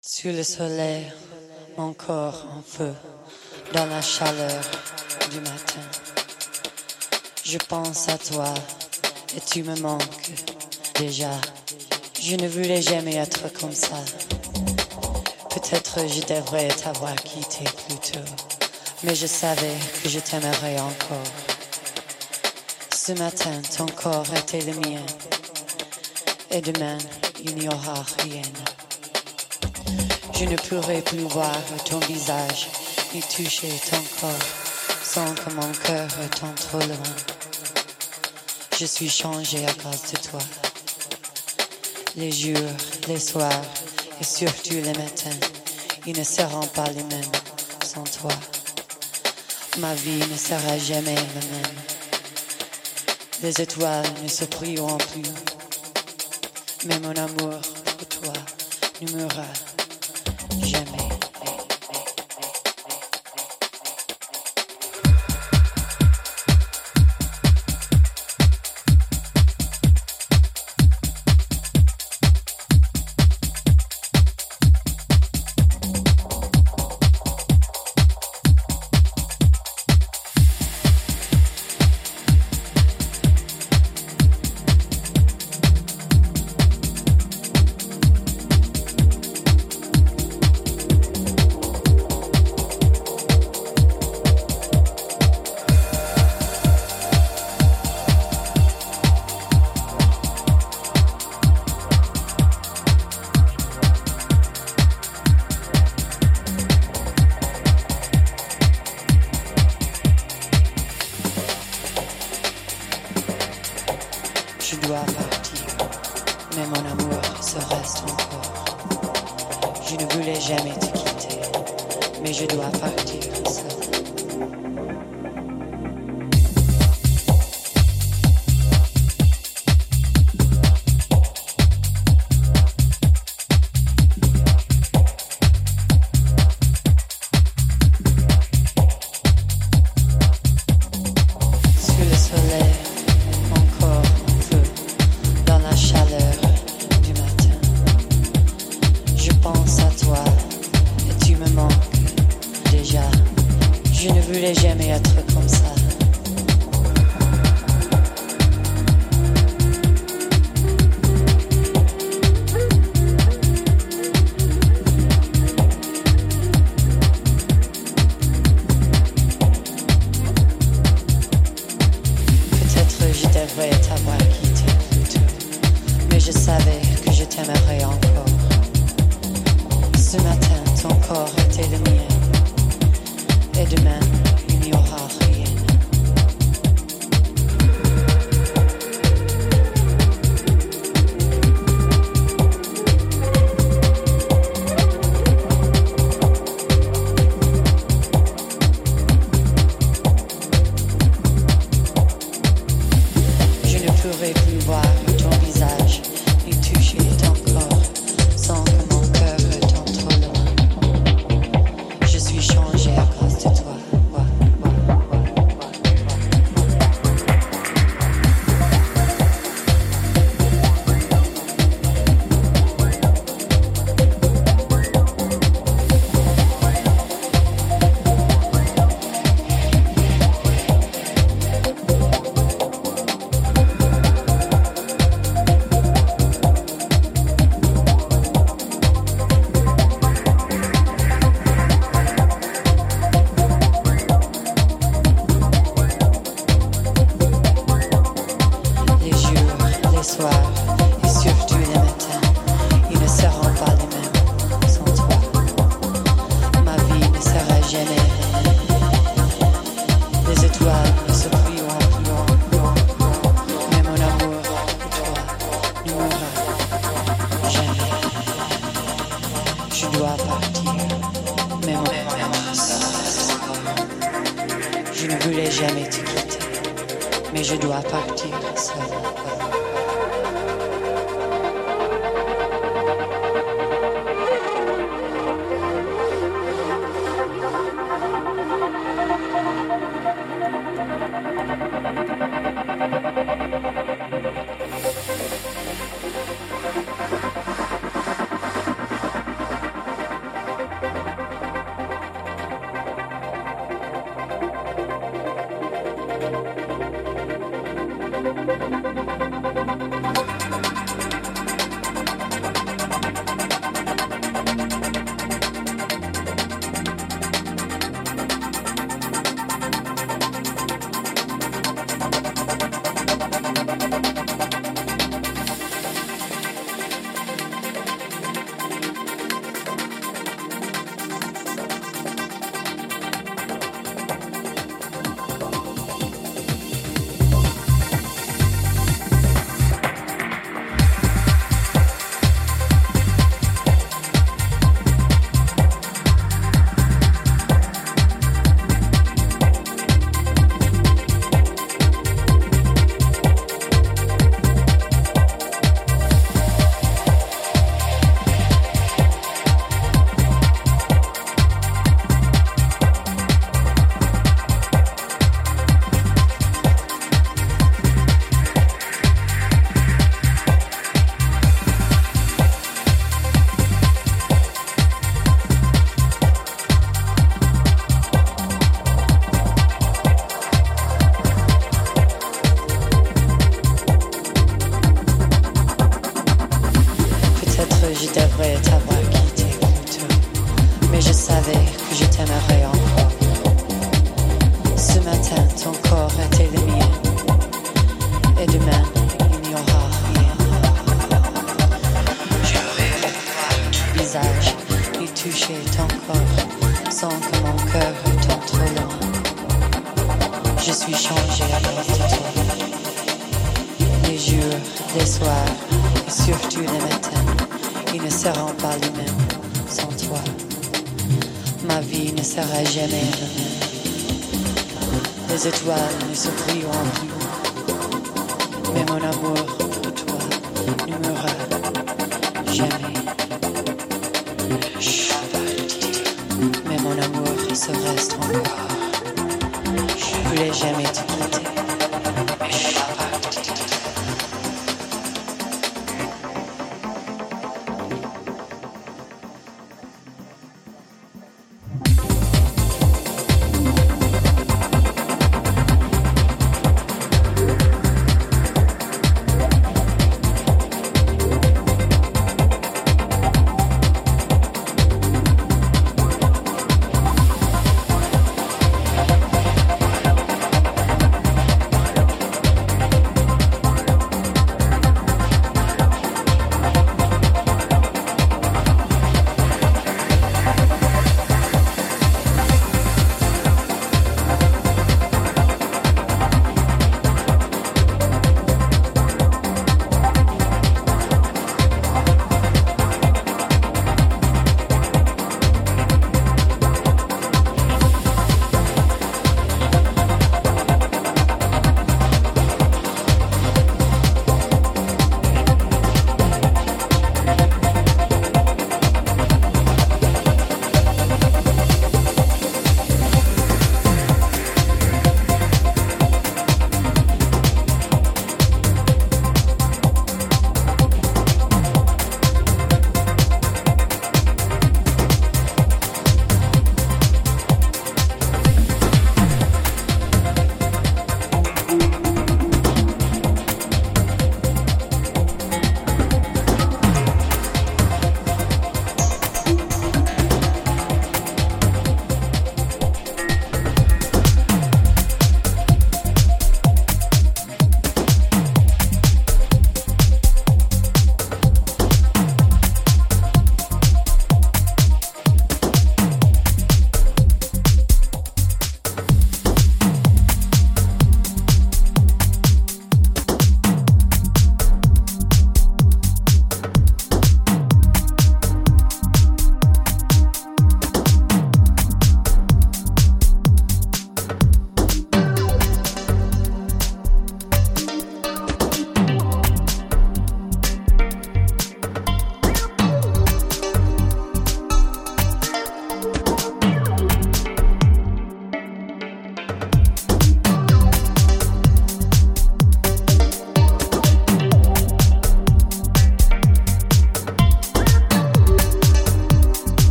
Sur le soleil, mon corps en feu, dans la chaleur du matin. Je pense à toi et tu me manques déjà. Je ne voulais jamais être comme ça. Peut-être je devrais t'avoir quitté plus tôt, mais je savais que je t'aimerais encore. Ce matin, ton corps était le mien, et demain, il n'y aura rien. Je ne pourrai plus voir ton visage ni toucher ton corps sans que mon cœur retombe trop loin. Je suis changé à cause de toi. Les jours, les soirs et surtout les matins, ils ne seront pas les mêmes sans toi. Ma vie ne sera jamais la même. Les étoiles ne se brilleront plus. Mais mon amour pour toi ne mourra jamais. Je dois partir, mais mon amour se reste encore. Je ne voulais jamais te quitter, mais je dois partir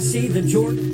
see the Jordan.